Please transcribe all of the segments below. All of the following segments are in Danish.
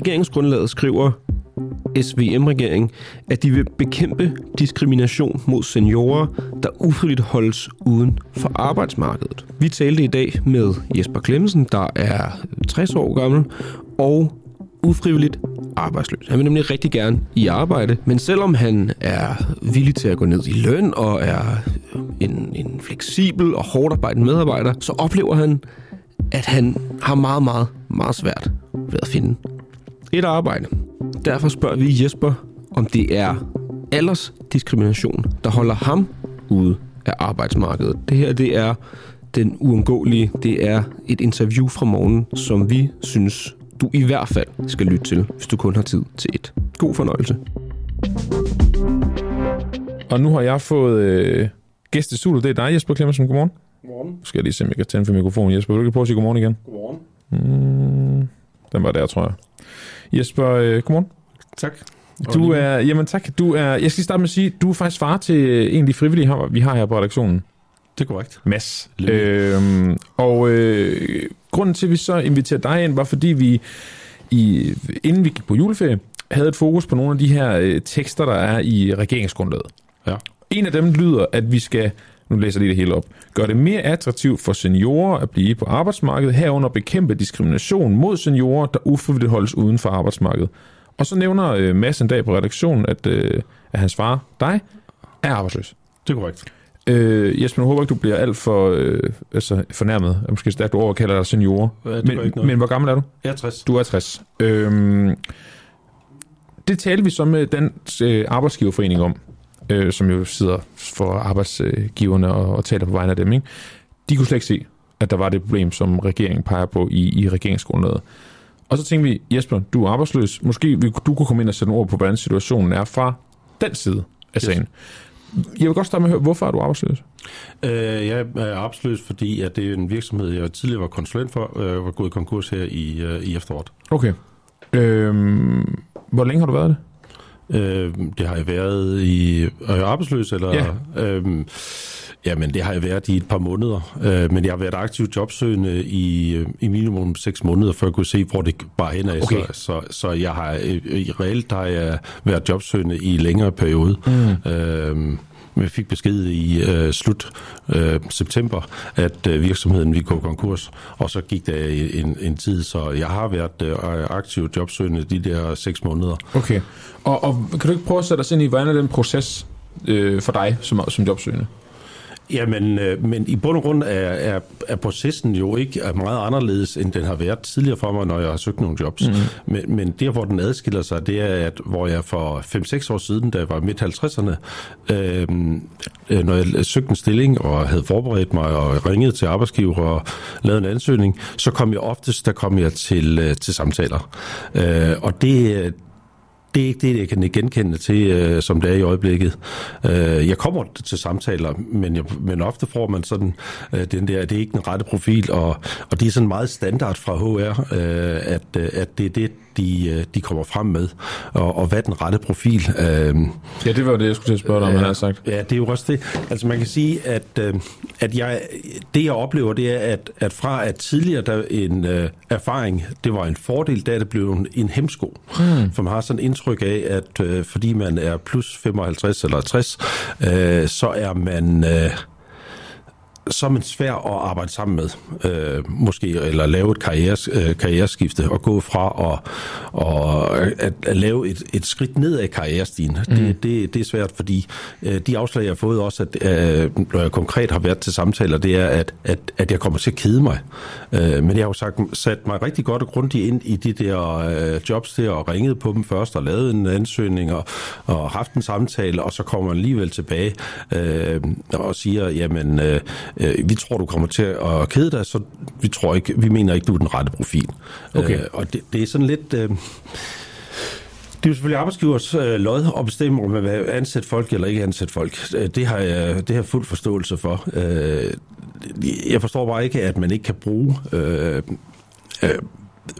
regeringsgrundlaget skriver SVM-regeringen, at de vil bekæmpe diskrimination mod seniorer, der ufrivilligt holdes uden for arbejdsmarkedet. Vi talte i dag med Jesper Klemmensen, der er 60 år gammel og ufrivilligt arbejdsløs. Han vil nemlig rigtig gerne i arbejde, men selvom han er villig til at gå ned i løn og er en, en fleksibel og hårdt arbejdende medarbejder, så oplever han, at han har meget, meget, meget svært ved at finde et arbejde. Derfor spørger vi Jesper, om det er aldersdiskrimination, der holder ham ude af arbejdsmarkedet. Det her, det er den uundgåelige. Det er et interview fra morgen, som vi synes, du i hvert fald skal lytte til, hvis du kun har tid til et. God fornøjelse. Og nu har jeg fået øh, gæst i studiet. Det er dig, Jesper Klemmensen. Godmorgen. Godmorgen. Nu skal jeg lige se, om jeg kan tænde for mikrofonen. Jesper, vil du ikke prøve at sige godmorgen igen? Godmorgen. Mm, den var der, tror jeg. Jesper, øh, godmorgen. Tak. Du er, jamen tak, du er, jeg skal starte med at sige, du er faktisk far til en af de frivillige, vi har her på redaktionen. Det er korrekt. Mads. Øhm, og øh, grunden til, at vi så inviterede dig ind, var fordi vi, i, inden vi gik på juleferie, havde et fokus på nogle af de her øh, tekster, der er i regeringsgrundlaget. Ja. En af dem lyder, at vi skal, nu læser lige det hele op, gøre det mere attraktivt for seniorer at blive på arbejdsmarkedet, herunder bekæmpe diskrimination mod seniorer, der ufrivilligt holdes uden for arbejdsmarkedet. Og så nævner øh, Mads en dag på redaktionen, at, øh, at hans far, dig, er arbejdsløs. Det er korrekt. Øh, Jesper, jeg håber ikke, du bliver alt for øh, altså, fornærmet. Måske stærkt du overkalder dig seniorer. Ja, det men, gør men hvor gammel er du? Jeg er 60. Du er 60. Øhm, det talte vi så med den øh, arbejdsgiverforening om, øh, som jo sidder for arbejdsgiverne og, og taler på vegne af dem. Ikke? De kunne slet ikke se, at der var det problem, som regeringen peger på i, i regeringsgrundlaget. Og så tænkte vi, Jesper, du er arbejdsløs. Måske du kunne komme ind og sætte nogle ord på, hvordan situationen er fra den side af Yes. sagen. Jeg vil godt starte med at høre, hvorfor er du arbejdsløs? Øh, jeg er arbejdsløs, fordi at det er en virksomhed, jeg tidligere var konsulent for, øh, var gået konkurs her i, øh, i efteråret. Okay. Øhm, hvor længe har du været det? Øh, det har jeg været i... Er jeg arbejdsløs, eller? Ja. Øhm, jamen, det har jeg været i et par måneder. Øh, men jeg har været aktiv jobsøgende i, øh, i minimum seks måneder, for at kunne se, hvor det bare hen af. Okay. Så, så, så jeg har øh, i reelt har jeg været jobsøgende i længere periode. Mm. Øh, vi jeg fik besked i øh, slut øh, september, at øh, virksomheden ville gå konkurs, og så gik der en, en tid, så jeg har været øh, aktiv jobsøgende de der seks måneder. Okay. Og, og kan du ikke prøve at sætte os ind i, hvordan er den proces øh, for dig som, som jobsøgende? Jamen, øh, men i bund og grund er, er, er processen jo ikke er meget anderledes, end den har været tidligere for mig, når jeg har søgt nogle jobs. Mm. Men, men der, hvor den adskiller sig, det er, at hvor jeg for 5-6 år siden, da jeg var midt 50'erne, øh, øh, når jeg søgte en stilling og havde forberedt mig og ringet til arbejdsgiver og lavet en ansøgning, så kom jeg oftest, der kom jeg til, øh, til samtaler. Øh, og det, det er ikke det, jeg kan genkende til, øh, som det er i øjeblikket. Øh, jeg kommer til samtaler, men, jeg, men ofte får man sådan øh, den der, det er ikke den rette profil, og, og det er sådan meget standard fra HR, øh, at, øh, at det er det, de, øh, de kommer frem med, og, og hvad den rette profil. Øh, Ja, det var det, jeg skulle til at spørge dig om, han har sagt. Ja, det er jo også det. Altså man kan sige, at, øh, at jeg, det jeg oplever, det er, at, at fra at tidligere der en øh, erfaring, det var en fordel, er det blevet en, en hemsko. Hmm. For man har sådan et indtryk af, at øh, fordi man er plus 55 eller 60, øh, så er man... Øh, så er man svær at arbejde sammen med, øh, måske, eller lave et karrieres, øh, karriereskifte, og gå fra at, og at, at lave et, et skridt ned ad karrierestigen. Mm. Det, det, det er svært, fordi øh, de afslag, jeg har fået også, at, øh, når jeg konkret har været til samtaler, det er, at, at, at jeg kommer til at kede mig. Øh, men jeg har jo sagt, sat mig rigtig godt og grundigt ind i de der øh, jobs der, og ringet på dem først, og lavet en ansøgning, og, og haft en samtale, og så kommer man alligevel tilbage øh, og siger, jamen, øh, øh, vi tror, du kommer til at kede dig, så vi tror ikke, vi mener ikke, du er den rette profil. Okay. Øh, og det, det er sådan lidt... Øh, det er jo selvfølgelig arbejdsgivers øh, lod at bestemme, om man vil ansætte folk eller ikke ansætte folk. Øh, Det har jeg, det har jeg fuld forståelse for. Øh, jeg forstår bare ikke, at man ikke kan bruge øh, øh,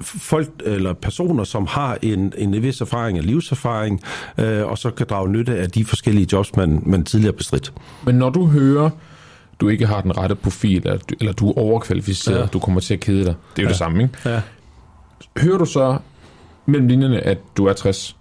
folk eller personer, som har en, en vis erfaring og livserfaring, øh, og så kan drage nytte af de forskellige jobs, man, man tidligere bestridt. Men når du hører, du ikke har den rette profil, eller du, eller du er overkvalificeret, ja. Du kommer til at kede dig, det er jo ja. Det samme, ikke? Ja. Hører du så mellem linjerne, at du er 60?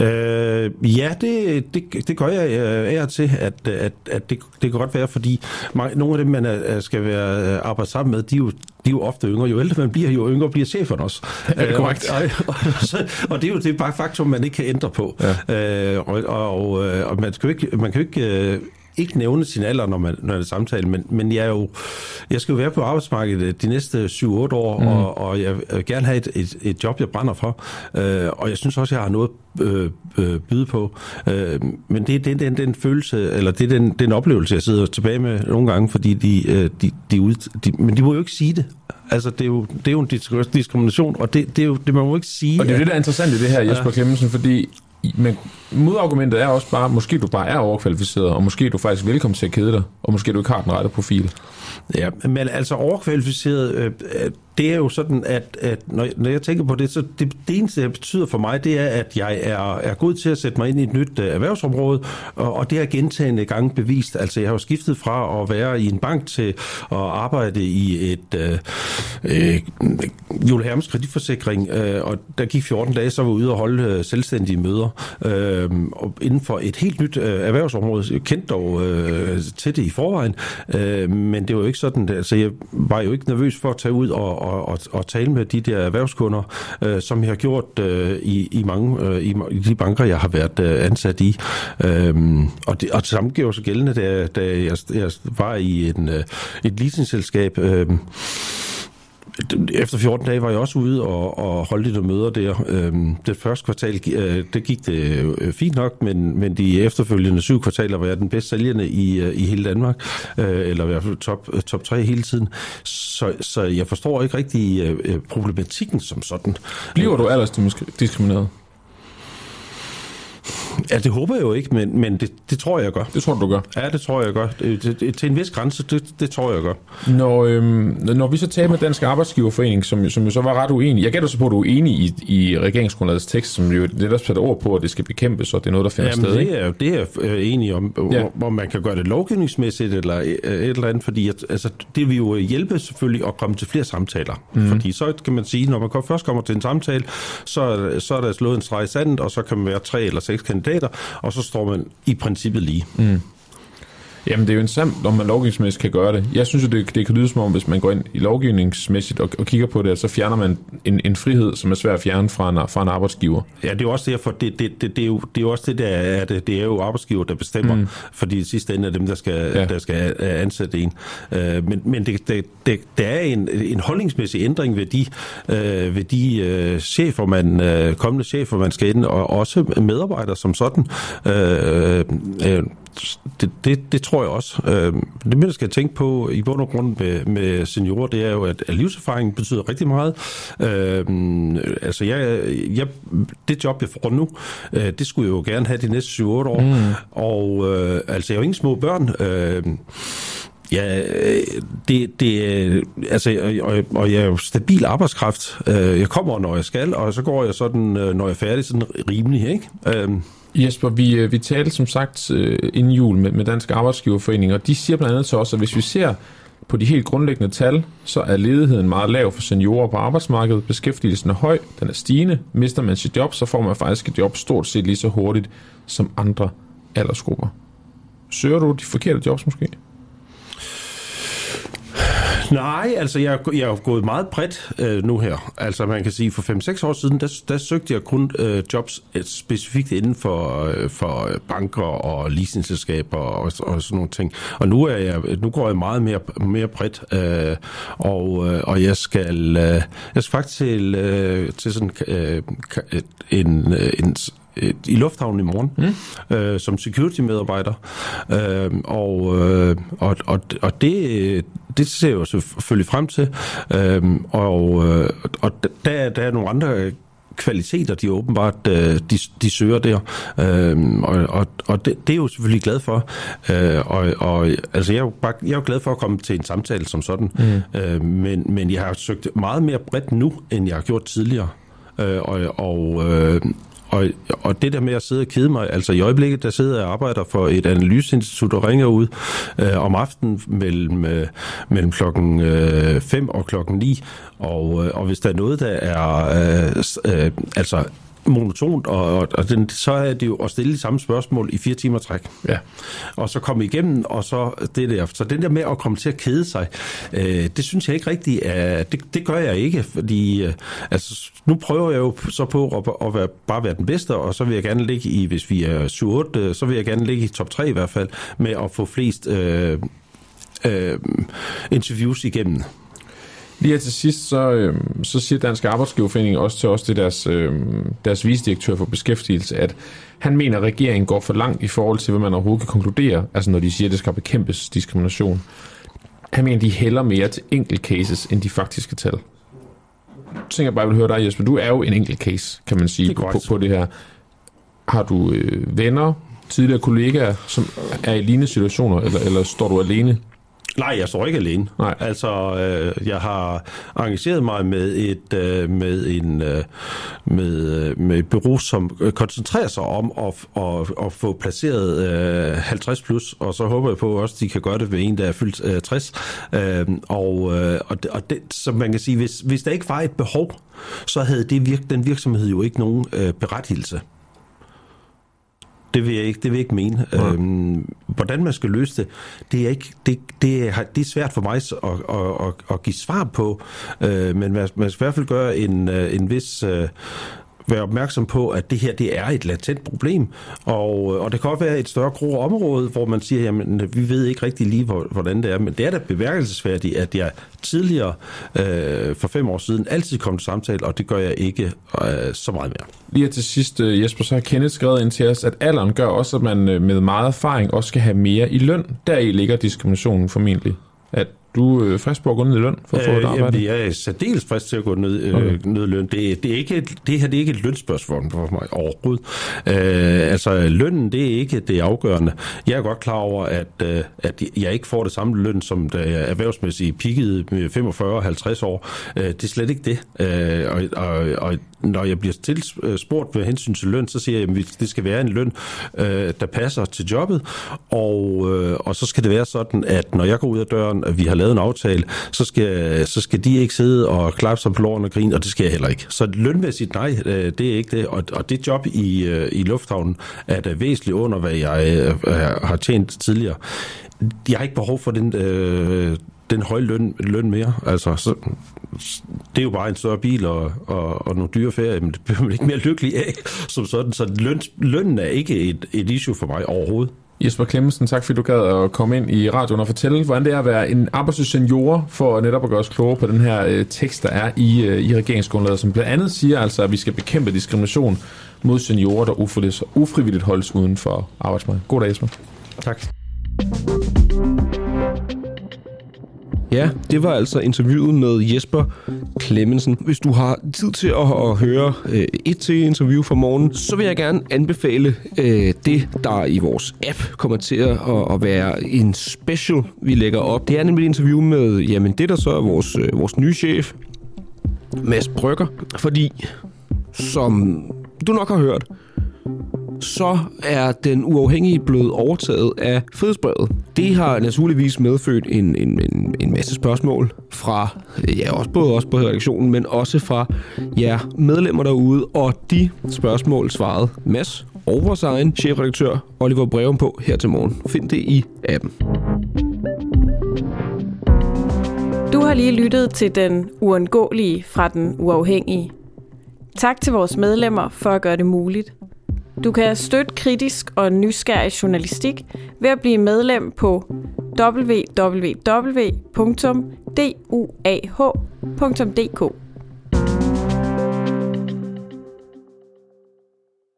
Øh, ja, det, det, det gør jeg øh, af til, at, at, at det, det kan godt være, fordi mange, nogle af dem, man er, skal være øh, arbejde sammen med, de er jo de er jo ofte yngre. Jo ældre man bliver, jo yngre bliver cheferne også. Er det korrekt? Og, og, og, og det er jo det er bare faktum, man ikke kan ændre på. Ja. Øh, og, og, og man, skal jo ikke, man kan jo ikke ikke nævne sin alder, når man når det samtale, men, men jeg, er jo, jeg skal jo være på arbejdsmarkedet de næste 7-8 år, mm. og, og jeg vil gerne have et, et, et job, jeg brænder for. Øh, og jeg synes også, jeg har noget øh, øh, byde på. Øh, men det er den, den, den følelse, eller det er den, den oplevelse, jeg sidder tilbage med nogle gange, fordi de, øh, de, de, ud, de, men de må jo ikke sige det. Altså, det er jo, det er jo en diskrimination, og det, det, er jo, det må man jo ikke sige. Og det er jo det, der er interessant i det her, Jesper ja. Clemmensen, fordi men modargumentet er også bare, måske du bare er overkvalificeret, og måske du faktisk er velkommen til at kede dig, og måske du ikke har den rette profil. Ja, men altså overkvalificeret, øh, det er jo sådan, at, at når, når jeg tænker på det, så det, det eneste, det betyder for mig, det er, at jeg er, er god til at sætte mig ind i et nyt øh, erhvervsområde, og, og det har gentagende gange bevist. Altså, jeg har jo skiftet fra at være i en bank til at arbejde i et øh, øh, Jule Hermes kreditforsikring, øh, og der gik 14 dage, så var jeg ude og holde øh, selvstændige møder Øh, Øhm, og inden for et helt nyt øh, erhvervsområde. kendt dog øh, til det i forvejen, øh, men det var jo ikke sådan, altså jeg var jo ikke nervøs for at tage ud og, og, og, og tale med de der erhvervskunder, øh, som jeg har gjort øh, i, i mange øh, i, i de banker, jeg har været øh, ansat i. Øh, og, det, og det samme gjorde sig gældende, da, da jeg, jeg var i en, øh, et leasingselskab. Øh, efter 14 dage var jeg også ude og, og holdt lidt møder der. Øhm, det første kvartal, øh, det gik det øh, fint nok, men, men de efterfølgende syv kvartaler var jeg den bedst sælgende i, øh, i hele Danmark, øh, eller i hvert fald top, øh, top 3 hele tiden. Så, så jeg forstår ikke rigtig øh, problematikken som sådan. Bliver du aldersdiskrimineret? Ja, det håber jeg jo ikke, men, men det, det tror jeg, gør. Det tror du, du gør? Ja, det tror jeg, gør. Det, det, det, til en vis grænse, det, det tror jeg, gør. Når, øhm, når vi så taler med Dansk Arbejdsgiverforening, som, som jo så var ret uenig, jeg gætter så på, at du er enig i, i regeringsgrundlagets tekst, som jo netop sætter ord på, at det skal bekæmpes, og det er noget, der finder Jamen, sted. Det er, det er jeg øh, enig om, ja. hvor, hvor man kan gøre det lovgivningsmæssigt eller et eller andet, fordi at, altså, det vil jo hjælpe selvfølgelig at komme til flere samtaler. Mm. Fordi så kan man sige, når man først kommer til en samtale, så, så er der slået en streg i sandet, og så kan man være tre eller seks kandidater, og så står man i princippet lige. Mm. Jamen, det er jo interessant, om man lovgivningsmæssigt kan gøre det. Jeg synes jo, det, det kan lyde som om, hvis man går ind i lovgivningsmæssigt og, og kigger på det, så fjerner man en, en frihed, som er svær at fjerne fra en, fra en arbejdsgiver. Ja, det er jo også derfor, det, det, det, det, er, jo, det er jo også det, der er det. Det er jo arbejdsgiver, der bestemmer, mm. fordi det sidste ende er dem, der skal, ja. der skal ansætte en. Uh, men men det, det, det, der er en, en holdningsmæssig ændring ved de, uh, ved de chefer, man, uh, kommende chefer, man skal ind, og også medarbejdere som sådan. Uh, uh, det, det, det tror jeg også. Øh, det, man skal tænke på i bund og grund med, med seniorer, det er jo, at, at livserfaring betyder rigtig meget. Øh, altså, jeg, jeg, det job, jeg får nu, øh, det skulle jeg jo gerne have de næste 7-8 år. Mm. Og øh, altså, jeg har jo ingen små børn. Øh, Ja, det, det altså, og, og jeg er jo stabil arbejdskraft. Jeg kommer, når jeg skal, og så går jeg sådan, når jeg er færdig, sådan rimelig, ikke? Jesper, vi, øh, vi talte som sagt øh, inden jul med, med Dansk Arbejdsgiverforening, og de siger blandt andet til os, at hvis vi ser på de helt grundlæggende tal, så er ledigheden meget lav for seniorer på arbejdsmarkedet. Beskæftigelsen er høj, den er stigende. Mister man sit job, så får man faktisk et job stort set lige så hurtigt som andre aldersgrupper. Søger du de forkerte jobs måske? Nej, altså jeg, jeg er gået meget bredt øh, nu her. Altså man kan sige, for 5-6 år siden, der, der søgte jeg kun øh, jobs øh, specifikt inden for, øh, for øh, banker og leasingselskaber og, og sådan nogle ting. Og nu, er jeg, nu går jeg meget mere, mere bredt, øh, og, øh, og jeg skal, øh, jeg skal faktisk til, øh, til sådan øh, en, øh, en i lufthavnen i morgen mm. øh, som security-medarbejder. Øh, og, øh, og, og, og det, det ser jeg jo selvfølgelig frem til. Øh, og øh, og der, der er nogle andre kvaliteter, de åbenbart øh, de, de søger der. Øh, og og, og det, det er jeg jo selvfølgelig glad for. Øh, og, og altså, jeg er, jo bare, jeg er jo glad for at komme til en samtale som sådan. Mm. Øh, men, men jeg har søgt meget mere bredt nu, end jeg har gjort tidligere. Øh, og og øh, og, og det der med at sidde og kede mig, altså i øjeblikket, der sidder jeg og arbejder for et analyseinstitut og ringer ud øh, om aftenen mellem, øh, mellem klokken 5 øh, og klokken 9, og, øh, og hvis der er noget, der er øh, øh, altså monotont, og, og, og den, så er det jo at stille de samme spørgsmål i fire timer træk. Ja. Og så komme igennem, og så det der. Så den der med at komme til at kede sig, øh, det synes jeg ikke rigtigt, er, det, det gør jeg ikke, fordi øh, altså, nu prøver jeg jo så på at, at være, bare være den bedste, og så vil jeg gerne ligge i, hvis vi er 7-8, øh, så vil jeg gerne ligge i top 3 i hvert fald, med at få flest øh, øh, interviews igennem. Lige her til sidst, så, øh, så siger Dansk Arbejdsgiverforening også til os, det deres, øh, deres visdirektør for beskæftigelse, at han mener, at regeringen går for langt i forhold til, hvad man overhovedet kan konkludere, altså når de siger, at det skal bekæmpes diskrimination. Han mener, de hælder mere til enkelt cases, end de faktiske tal. Jeg tænker bare, jeg vil høre dig, Jesper. Du er jo en enkelt case, kan man sige, på, på, på det her. Har du øh, venner, tidligere kollegaer, som er i lignende situationer, eller, eller står du alene Nej, jeg står ikke alene. Nej. Altså, øh, jeg har engageret mig med et øh, med en øh, med, øh, med et bureau, som koncentrerer sig om at, at, at få placeret øh, 50 plus, og så håber jeg på også, at de kan gøre det ved en, der er fyldt øh, 60. Øh, og øh, og, det, og det, så man kan sige, hvis, hvis der ikke var et behov, så havde det virk, den virksomhed jo ikke nogen øh, berettigelse. Det vil jeg ikke, det vil jeg ikke mene. Ja. Øhm, hvordan man skal løse det, det er, ikke, det, det er, det er svært for mig at, at, at, at give svar på, øh, men man, man skal i hvert fald gøre en, øh, en vis... Øh, være opmærksom på, at det her det er et latent problem, og, øh, og det kan også være et større grå område, hvor man siger, jamen vi ved ikke rigtig lige, hvordan det er, men det er da beværkelsesværdigt, at jeg tidligere, øh, for fem år siden, altid kom til samtale, og det gør jeg ikke øh, så meget mere. Lige til sidst, øh, Jesper, så har Kenneth skrevet ind til os, at alderen gør også, at man øh, med meget erfaring også skal have mere i løn. Der i ligger diskriminationen formentlig. At du er øh, frisk på at gå ned i løn for at få et arbejde? Jamen, jeg er særdeles frisk til at gå ned, øh, okay. ned i løn. Det, det, er ikke, det her det er ikke et lønspørgsmål for mig overhovedet. Øh, altså, lønnen, det er ikke det afgørende. Jeg er godt klar over, at, øh, at jeg ikke får det samme løn, som da jeg erhvervsmæssigt pikkede med 45-50 år. Øh, det er slet ikke det. Øh, og, og, og når jeg bliver til øh, spurgt ved hensyn til løn, så siger jeg, at det skal være en løn, øh, der passer til jobbet, og, øh, og så skal det være sådan, at når jeg går ud af døren, at vi har lavet en aftale, så skal, så skal de ikke sidde og klappe sig på låren og grine, og det skal jeg heller ikke. Så lønmæssigt, nej, øh, det er ikke det. Og, og det job i, øh, i lufthavnen er da væsentligt under, hvad jeg øh, har tjent tidligere. Jeg har ikke behov for den, øh, den høje løn, løn mere. Altså, så, det er jo bare en større bil og, og, og nogle dyre ferier, men det bliver man ikke mere lykkelig af som sådan. Så løn, lønnen er ikke et, et issue for mig overhovedet. Jesper Klemmensen, tak fordi du gad at komme ind i radioen og fortælle, hvordan det er at være en arbejdsløs senior, for netop at gøre os klogere på den her øh, tekst, der er i, øh, i regeringsgrundlaget, som blandt andet siger altså, at vi skal bekæmpe diskrimination mod seniorer, der ufrivilligt, ufrivilligt holdes uden for arbejdsmarkedet. God dag, Jesper. Tak. Ja, det var altså interviewet med Jesper Klemmensen. Hvis du har tid til at, at høre øh, et til interview fra morgen, så vil jeg gerne anbefale øh, det, der i vores app kommer til at, at være en special, vi lægger op. Det er nemlig et interview med jamen, det, der så er vores, øh, vores nye chef, Mads Brygger. Fordi, som du nok har hørt, så er den uafhængige blevet overtaget af frihedsbrevet. Det har naturligvis medfødt en, en, en, en masse spørgsmål fra, ja, også både også på redaktionen, men også fra jer medlemmer derude, og de spørgsmål svarede Mads og vores egen chefredaktør Oliver Breum på her til morgen. Find det i appen. Du har lige lyttet til den uundgåelige fra den uafhængige. Tak til vores medlemmer for at gøre det muligt. Du kan støtte kritisk og nysgerrig journalistik ved at blive medlem på www.duah.dk.